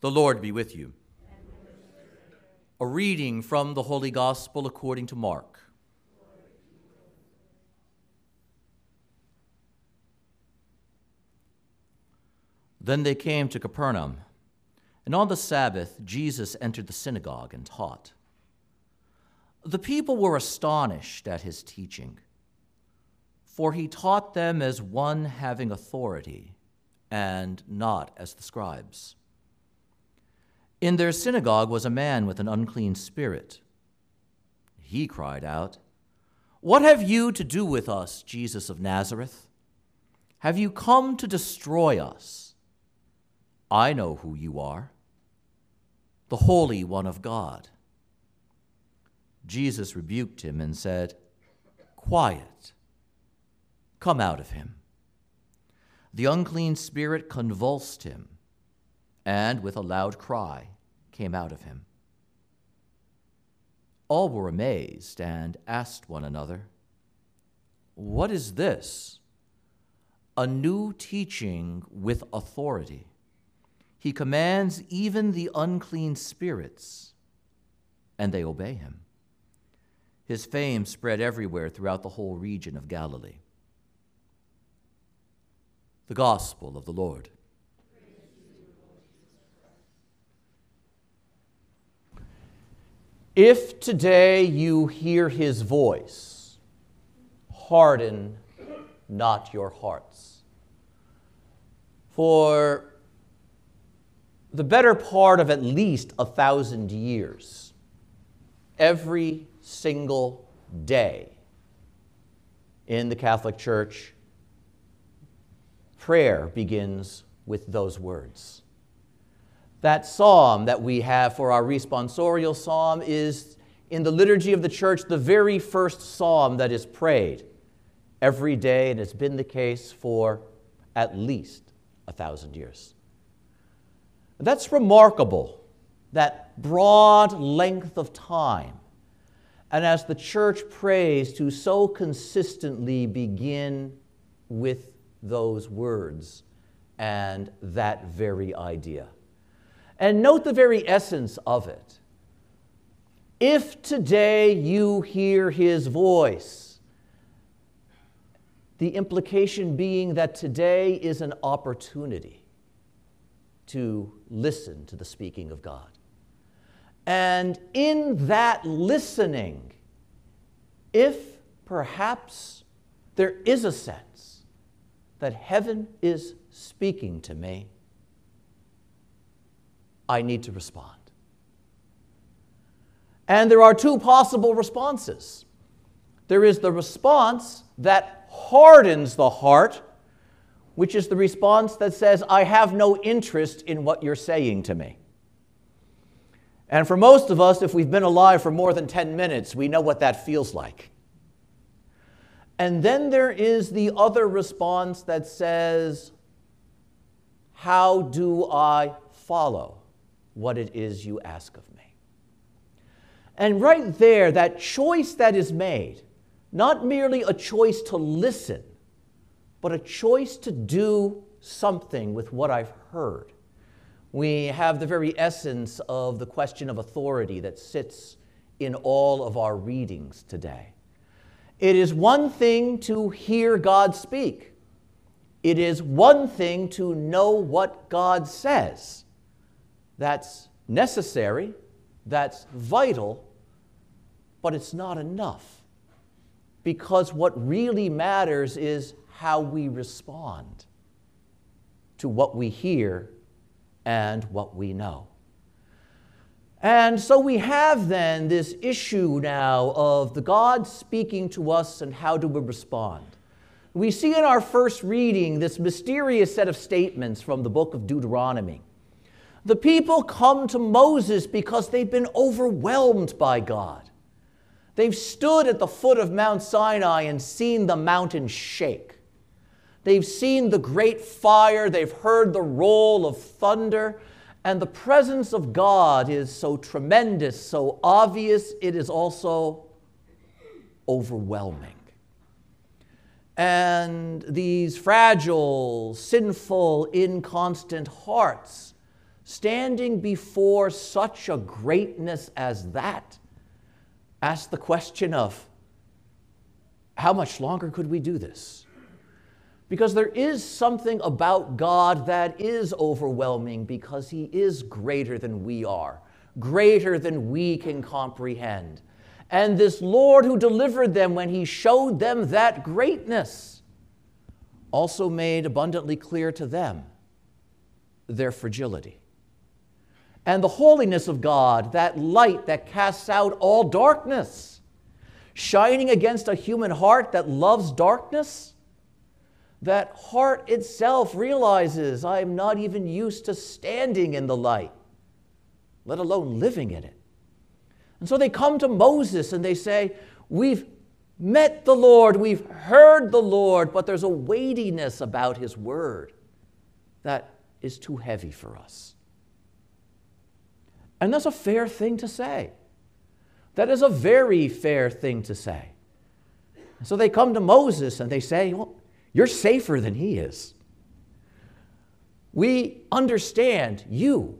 The Lord be with you. A reading from the Holy Gospel according to Mark. Then they came to Capernaum, and on the Sabbath Jesus entered the synagogue and taught. The people were astonished at his teaching, for he taught them as one having authority, and not as the scribes. In their synagogue was a man with an unclean spirit. He cried out, What have you to do with us, Jesus of Nazareth? Have you come to destroy us? I know who you are, the Holy One of God. Jesus rebuked him and said, Quiet, come out of him. The unclean spirit convulsed him and with a loud cry came out of him. All were amazed and asked one another, What is this? A new teaching with authority. He commands even the unclean spirits, and they obey him. His fame spread everywhere throughout the whole region of Galilee. The Gospel of the Lord. If today you hear his voice, harden not your hearts. For the better part of at least a thousand years, every single day in the Catholic Church, prayer begins with those words that psalm that we have for our responsorial psalm is in the liturgy of the church the very first psalm that is prayed every day, and it's been the case for at least a thousand years. That's remarkable, that broad length of time. And as the church prays, to so consistently begin with those words and that very idea. And note the very essence of it. If today you hear his voice, the implication being that today is an opportunity to listen to the speaking of God. And in that listening, if perhaps there is a sense that heaven is speaking to me, I need to respond. And there are two possible responses. There is the response that hardens the heart, which is the response that says, I have no interest in what you're saying to me. And for most of us, if we've been alive for more than 10 minutes, we know what that feels like. And then there is the other response that says, How do I follow? What it is you ask of me. And right there, that choice that is made, not merely a choice to listen, but a choice to do something with what I've heard. We have the very essence of the question of authority that sits in all of our readings today. It is one thing to hear God speak. It is one thing to know what God says that's necessary, that's vital, but it's not enough. Because what really matters is how we respond to what we hear and what we know. And so we have then this issue now of the God speaking to us and how do we respond. We see in our first reading this mysterious set of statements from the book of Deuteronomy. The people come to Moses because they've been overwhelmed by God. They've stood at the foot of Mount Sinai and seen the mountain shake. They've seen the great fire, they've heard the roll of thunder, and the presence of God is so tremendous, so obvious, it is also overwhelming. And these fragile, sinful, inconstant hearts standing before such a greatness as that, ask the question of how much longer could we do this? Because there is something about God that is overwhelming because He is greater than we are, greater than we can comprehend. And this Lord who delivered them when He showed them that greatness also made abundantly clear to them their fragility. And the holiness of God, that light that casts out all darkness, shining against a human heart that loves darkness, that heart itself realizes I am not even used to standing in the light, let alone living in it. And so they come to Moses and they say, We've met the Lord, we've heard the Lord, but there's a weightiness about his word that is too heavy for us. And that's a fair thing to say. That is a very fair thing to say. So they come to Moses and they say, Well, you're safer than he is. We understand you,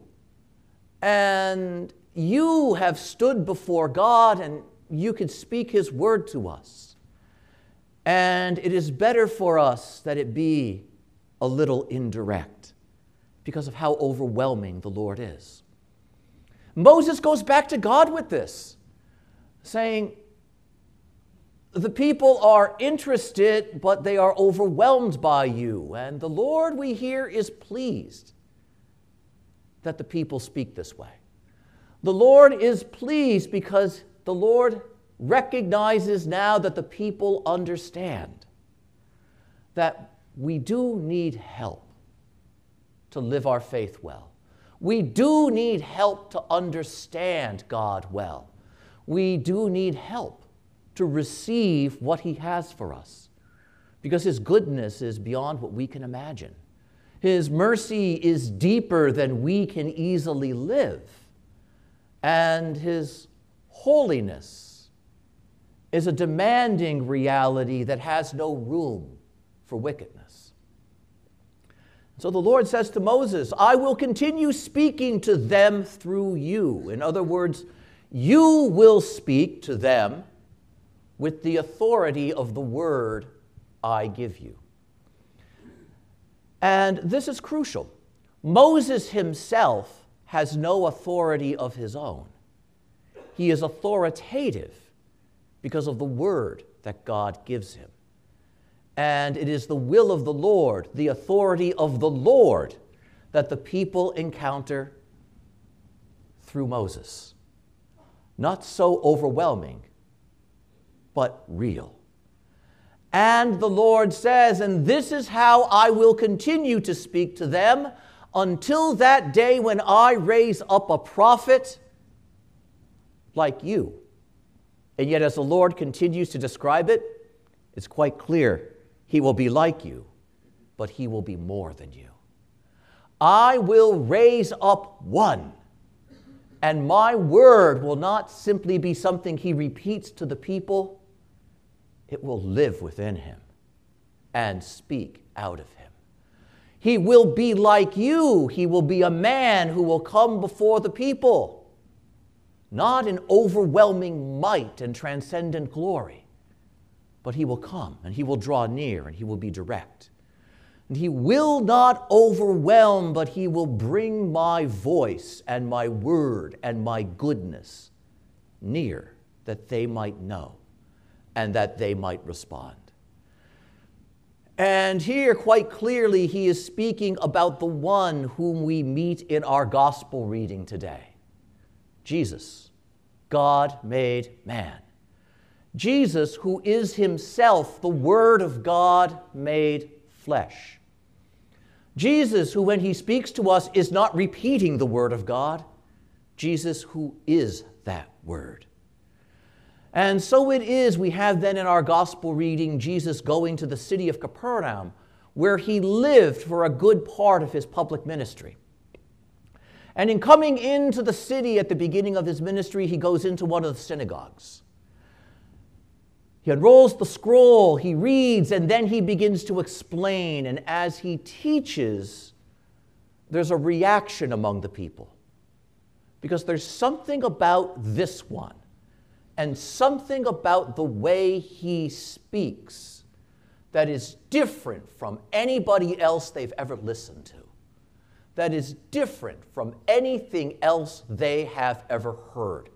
and you have stood before God and you can speak his word to us. And it is better for us that it be a little indirect because of how overwhelming the Lord is. Moses goes back to God with this, saying, The people are interested, but they are overwhelmed by you. And the Lord, we hear, is pleased that the people speak this way. The Lord is pleased because the Lord recognizes now that the people understand that we do need help to live our faith well. We do need help to understand God well. We do need help to receive what He has for us because His goodness is beyond what we can imagine. His mercy is deeper than we can easily live. And His holiness is a demanding reality that has no room for wickedness. So the Lord says to Moses, I will continue speaking to them through you. In other words, you will speak to them with the authority of the word I give you. And this is crucial. Moses himself has no authority of his own. He is authoritative because of the word that God gives him. And it is the will of the Lord, the authority of the Lord, that the people encounter through Moses. Not so overwhelming, but real. And the Lord says, And this is how I will continue to speak to them until that day when I raise up a prophet like you. And yet, as the Lord continues to describe it, it's quite clear he will be like you, but he will be more than you. I will raise up one, and my word will not simply be something he repeats to the people, it will live within him and speak out of him. He will be like you. He will be a man who will come before the people, not in overwhelming might and transcendent glory but he will come and he will draw near and he will be direct. And he will not overwhelm, but he will bring my voice and my word and my goodness near that they might know and that they might respond. And here, quite clearly, he is speaking about the one whom we meet in our gospel reading today Jesus, God made man. Jesus, who is himself the Word of God made flesh. Jesus, who when he speaks to us is not repeating the Word of God, Jesus, who is that Word. And so it is, we have then in our gospel reading Jesus going to the city of Capernaum, where he lived for a good part of his public ministry. And in coming into the city at the beginning of his ministry, he goes into one of the synagogues. He unrolls the scroll, he reads, and then he begins to explain. And as he teaches, there's a reaction among the people because there's something about this one and something about the way he speaks that is different from anybody else they've ever listened to, that is different from anything else they have ever heard.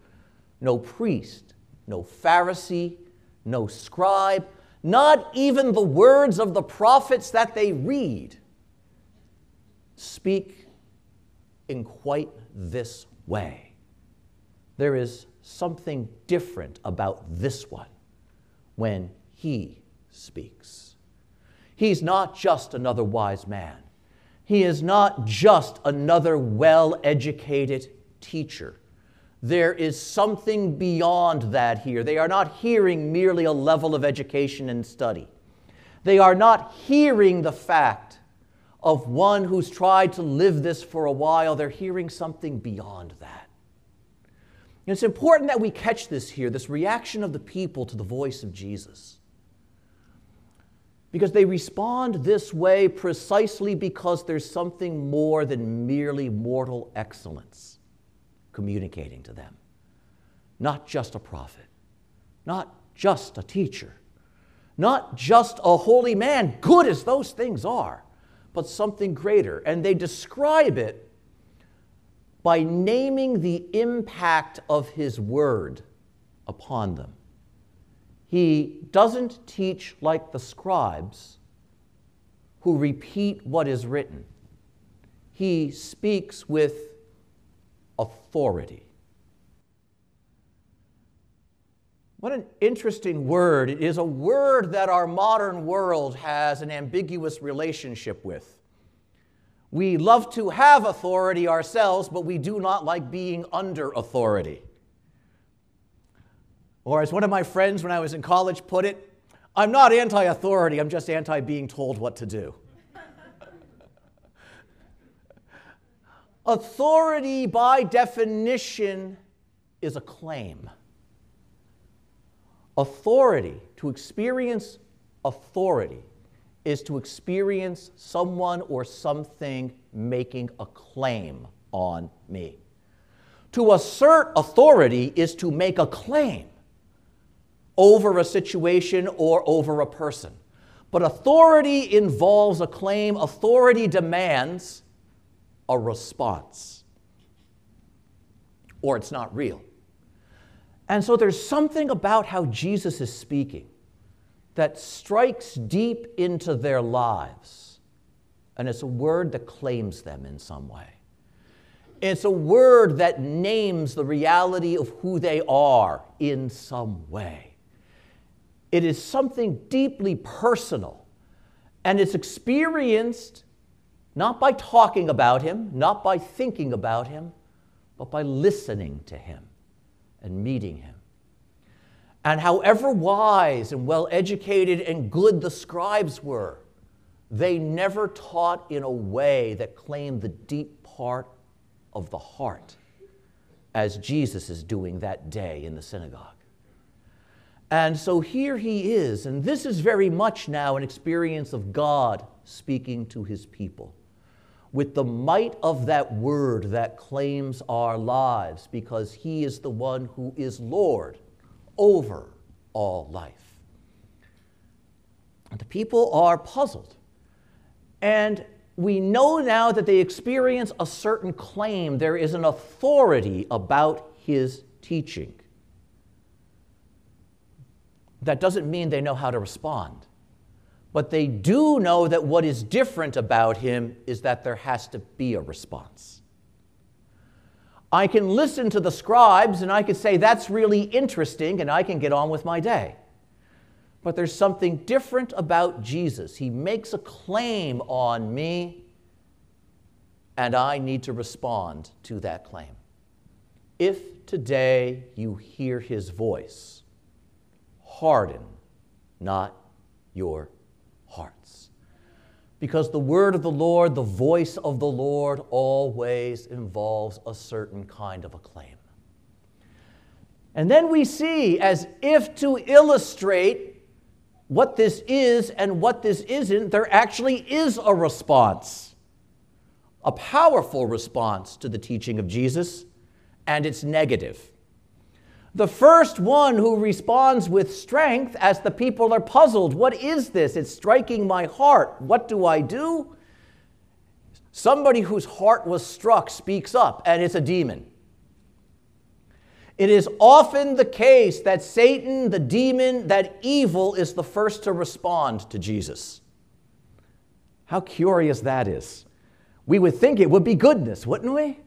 No priest, no Pharisee, no scribe, not even the words of the prophets that they read speak in quite this way. There is something different about this one when he speaks. He's not just another wise man. He is not just another well educated teacher. There is something beyond that here. They are not hearing merely a level of education and study. They are not hearing the fact of one who's tried to live this for a while. They're hearing something beyond that. And it's important that we catch this here this reaction of the people to the voice of Jesus. Because they respond this way precisely because there's something more than merely mortal excellence communicating to them. Not just a prophet, not just a teacher, not just a holy man, good as those things are, but something greater. And they describe it by naming the impact of his word upon them. He doesn't teach like the scribes who repeat what is written. He speaks with authority. What an interesting word. It is a word that our modern world has an ambiguous relationship with. We love to have authority ourselves, but we do not like being under authority. Or, as one of my friends when I was in college put it, I'm not anti authority, I'm just anti being told what to do. Authority, by definition, is a claim. Authority, to experience authority, is to experience someone or something making a claim on me. To assert authority is to make a claim over a situation or over a person. But authority involves a claim, authority demands a response, or it's not real. And so there's something about how Jesus is speaking that strikes deep into their lives. And it's a word that claims them in some way. It's a word that names the reality of who they are in some way. It is something deeply personal, and it's experienced not by talking about him, not by thinking about him, but by listening to him and meeting him. And however wise and well educated and good the scribes were, they never taught in a way that claimed the deep part of the heart, as Jesus is doing that day in the synagogue. And so here he is, and this is very much now an experience of God speaking to his people with the might of that word that claims our lives, because he is the one who is Lord over all life. The people are puzzled. And we know now that they experience a certain claim. There is an authority about his teaching. That doesn't mean they know how to respond. But they do know that what is different about him is that there has to be a response. I can listen to the scribes and I can say, that's really interesting, and I can get on with my day. But there's something different about Jesus. He makes a claim on me, and I need to respond to that claim. If today you hear his voice, harden not your hearts because the word of the Lord, the voice of the Lord, always involves a certain kind of a claim. And then we see, as if to illustrate what this is and what this isn't, there actually is a response. a powerful response to the teaching of Jesus, and it's negative. The first one who responds with strength as the people are puzzled what is this? It's striking my heart. What do I do? Somebody whose heart was struck speaks up, and it's a demon. It is often the case that Satan, the demon, that evil is the first to respond to Jesus. How curious that is. We would think it would be goodness, wouldn't we?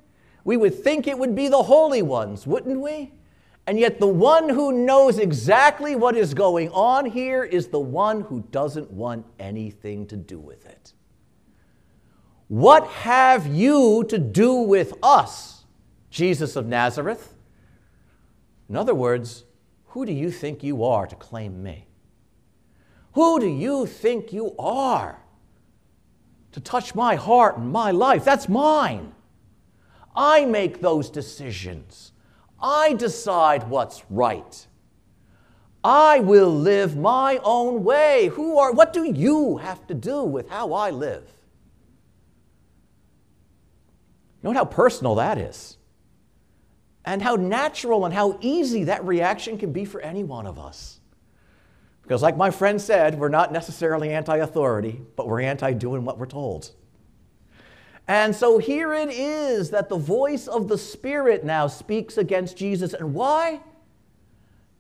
We would think it would be the holy ones, wouldn't we? And yet, the one who knows exactly what is going on here is the one who doesn't want anything to do with it. What have you to do with us, Jesus of Nazareth? In other words, who do you think you are to claim me? Who do you think you are to touch my heart and my life? That's mine. I make those decisions. I decide what's right. I will live my own way. Who are what do you have to do with how I live? Know how personal that is and how natural and how easy that reaction can be for any one of us. Because, like my friend said, we're not necessarily anti authority, but we're anti doing what we're told. And so here it is that the voice of the Spirit now speaks against Jesus. And why?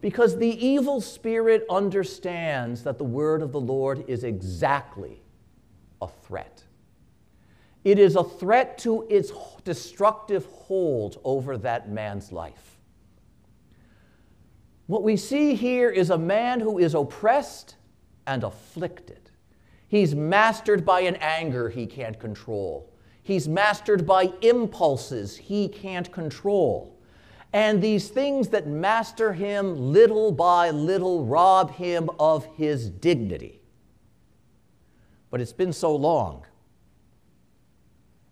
Because the evil spirit understands that the word of the Lord is exactly a threat. It is a threat to its destructive hold over that man's life. What we see here is a man who is oppressed and afflicted. He's mastered by an anger he can't control. He's mastered by impulses he can't control. And these things that master him little by little rob him of his dignity. But it's been so long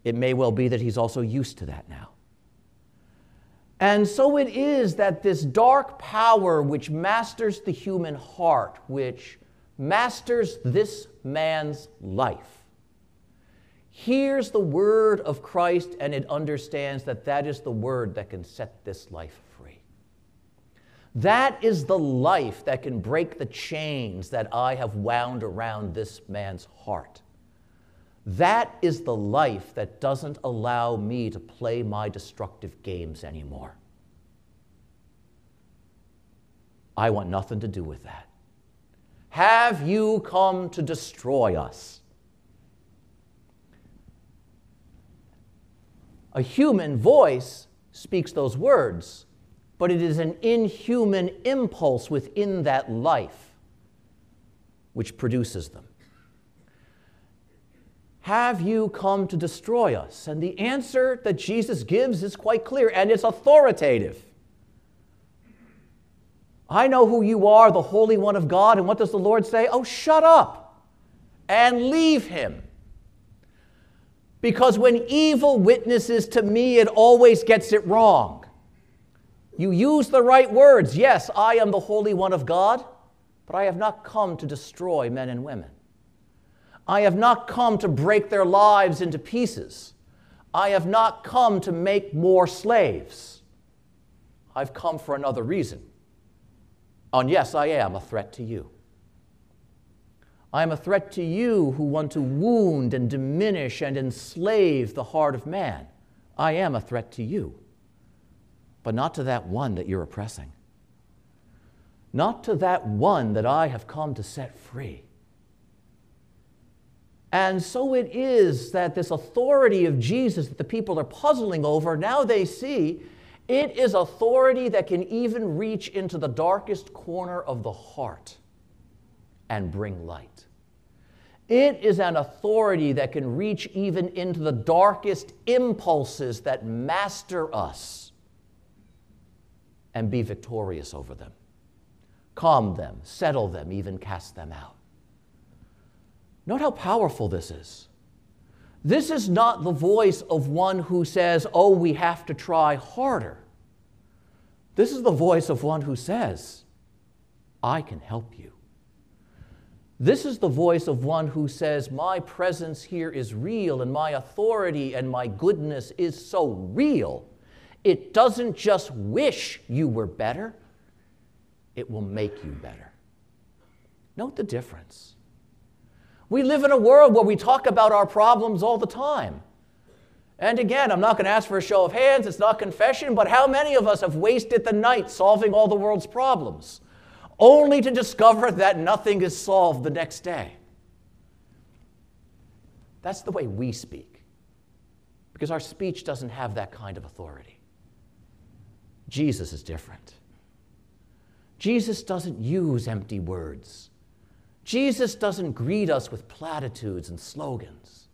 it may well be that he's also used to that now. And so it is that this dark power which masters the human heart, which masters this man's life, hears the word of Christ and it understands that that is the word that can set this life free. That is the life that can break the chains that I have wound around this man's heart. That is the life that doesn't allow me to play my destructive games anymore. I want nothing to do with that. Have you come to destroy us? A human voice speaks those words, but it is an inhuman impulse within that life which produces them. Have you come to destroy us? And the answer that Jesus gives is quite clear and it's authoritative. I know who you are, the Holy One of God. And what does the Lord say? Oh, shut up and leave him. Because when evil witnesses to me, it always gets it wrong. You use the right words. Yes, I am the Holy One of God, but I have not come to destroy men and women. I have not come to break their lives into pieces. I have not come to make more slaves. I've come for another reason. And yes, I am a threat to you. I am a threat to you who want to wound and diminish and enslave the heart of man. I am a threat to you, but not to that one that you're oppressing, not to that one that I have come to set free. And so it is that this authority of Jesus that the people are puzzling over, now they see it is authority that can even reach into the darkest corner of the heart and bring light. It is an authority that can reach even into the darkest impulses that master us and be victorious over them, calm them, settle them, even cast them out. Note how powerful this is. This is not the voice of one who says, Oh, we have to try harder. This is the voice of one who says, I can help you. This is the voice of one who says, My presence here is real, and my authority and my goodness is so real. It doesn't just wish you were better, it will make you better. Note the difference. We live in a world where we talk about our problems all the time. And again, I'm not going to ask for a show of hands, it's not confession, but how many of us have wasted the night solving all the world's problems, only to discover that nothing is solved the next day? That's the way we speak, because our speech doesn't have that kind of authority. Jesus is different. Jesus doesn't use empty words. Jesus doesn't greet us with platitudes and slogans.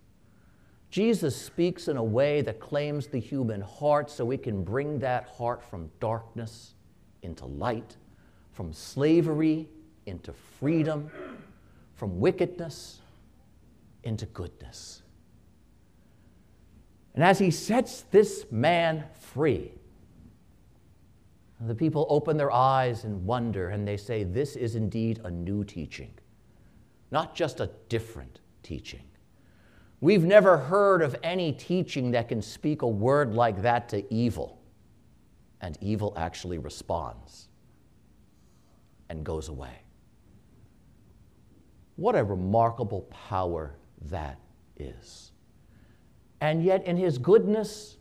Jesus speaks in a way that claims the human heart so we can bring that heart from darkness into light, from slavery into freedom, from wickedness into goodness. And as he sets this man free, the people open their eyes in wonder and they say, This is indeed a new teaching, not just a different teaching. We've never heard of any teaching that can speak a word like that to evil, and evil actually responds and goes away. What a remarkable power that is. And yet, in his goodness,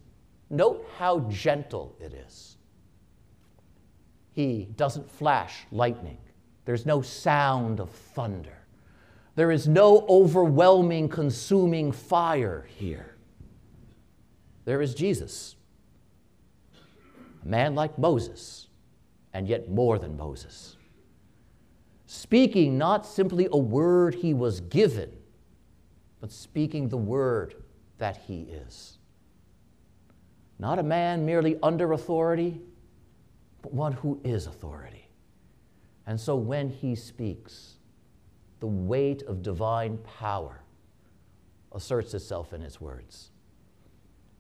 note how gentle it is. He doesn't flash lightning, there's no sound of thunder. There is no overwhelming, consuming fire here. There is Jesus, a man like Moses, and yet more than Moses. Speaking not simply a word he was given, but speaking the word that he is. Not a man merely under authority, but one who is authority. And so when he speaks, the weight of divine power asserts itself in his words.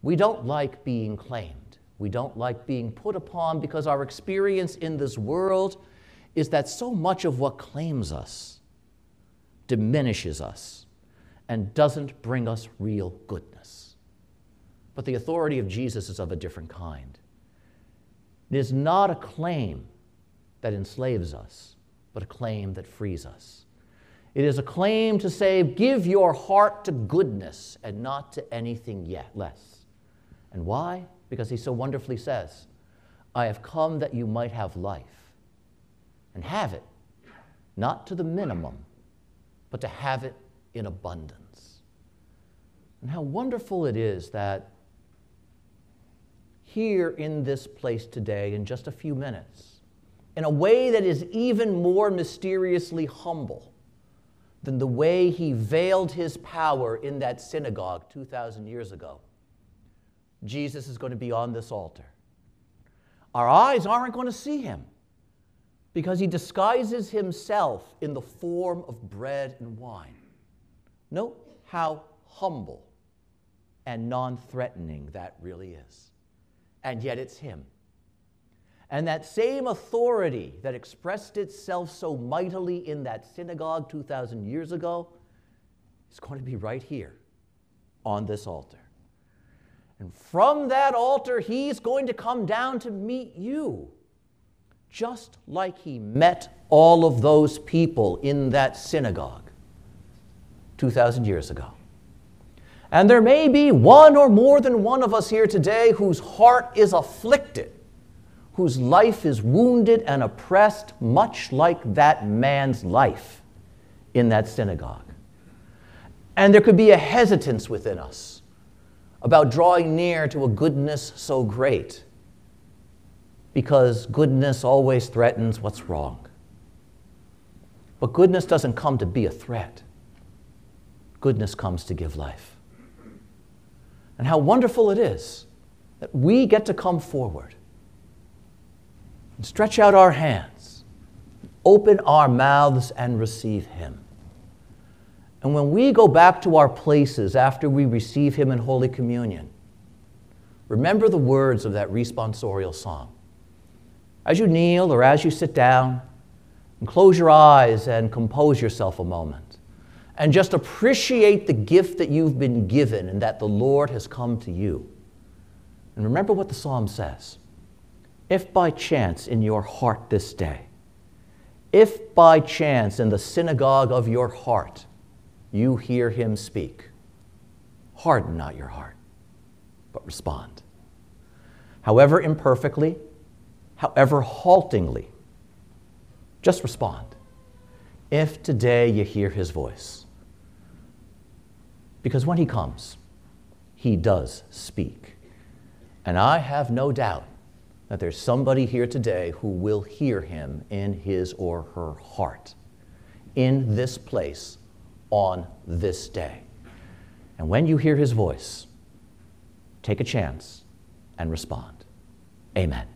We don't like being claimed. We don't like being put upon because our experience in this world is that so much of what claims us diminishes us and doesn't bring us real goodness. But the authority of Jesus is of a different kind. It is not a claim that enslaves us, but a claim that frees us. It is a claim to say, give your heart to goodness and not to anything yet less. And why? Because he so wonderfully says, I have come that you might have life and have it, not to the minimum, but to have it in abundance. And how wonderful it is that here in this place today, in just a few minutes, in a way that is even more mysteriously humble, than the way he veiled his power in that synagogue 2,000 years ago. Jesus is going to be on this altar. Our eyes aren't going to see him because he disguises himself in the form of bread and wine. Note how humble and non threatening that really is. And yet it's him. And that same authority that expressed itself so mightily in that synagogue 2,000 years ago is going to be right here on this altar. And from that altar, he's going to come down to meet you, just like he met all of those people in that synagogue 2,000 years ago. And there may be one or more than one of us here today whose heart is afflicted whose life is wounded and oppressed, much like that man's life in that synagogue. And there could be a hesitance within us about drawing near to a goodness so great because goodness always threatens what's wrong. But goodness doesn't come to be a threat, goodness comes to give life. And how wonderful it is that we get to come forward and stretch out our hands, open our mouths, and receive Him. And when we go back to our places after we receive Him in Holy Communion, remember the words of that responsorial song. As you kneel or as you sit down, And close your eyes and compose yourself a moment. And just appreciate the gift that you've been given and that the Lord has come to you. And remember what the psalm says. If by chance in your heart this day, if by chance in the synagogue of your heart you hear him speak, harden not your heart, but respond. However imperfectly, however haltingly, just respond. If today you hear his voice, because when he comes, he does speak. And I have no doubt that there's somebody here today who will hear him in his or her heart in this place on this day. And when you hear his voice, take a chance and respond. Amen.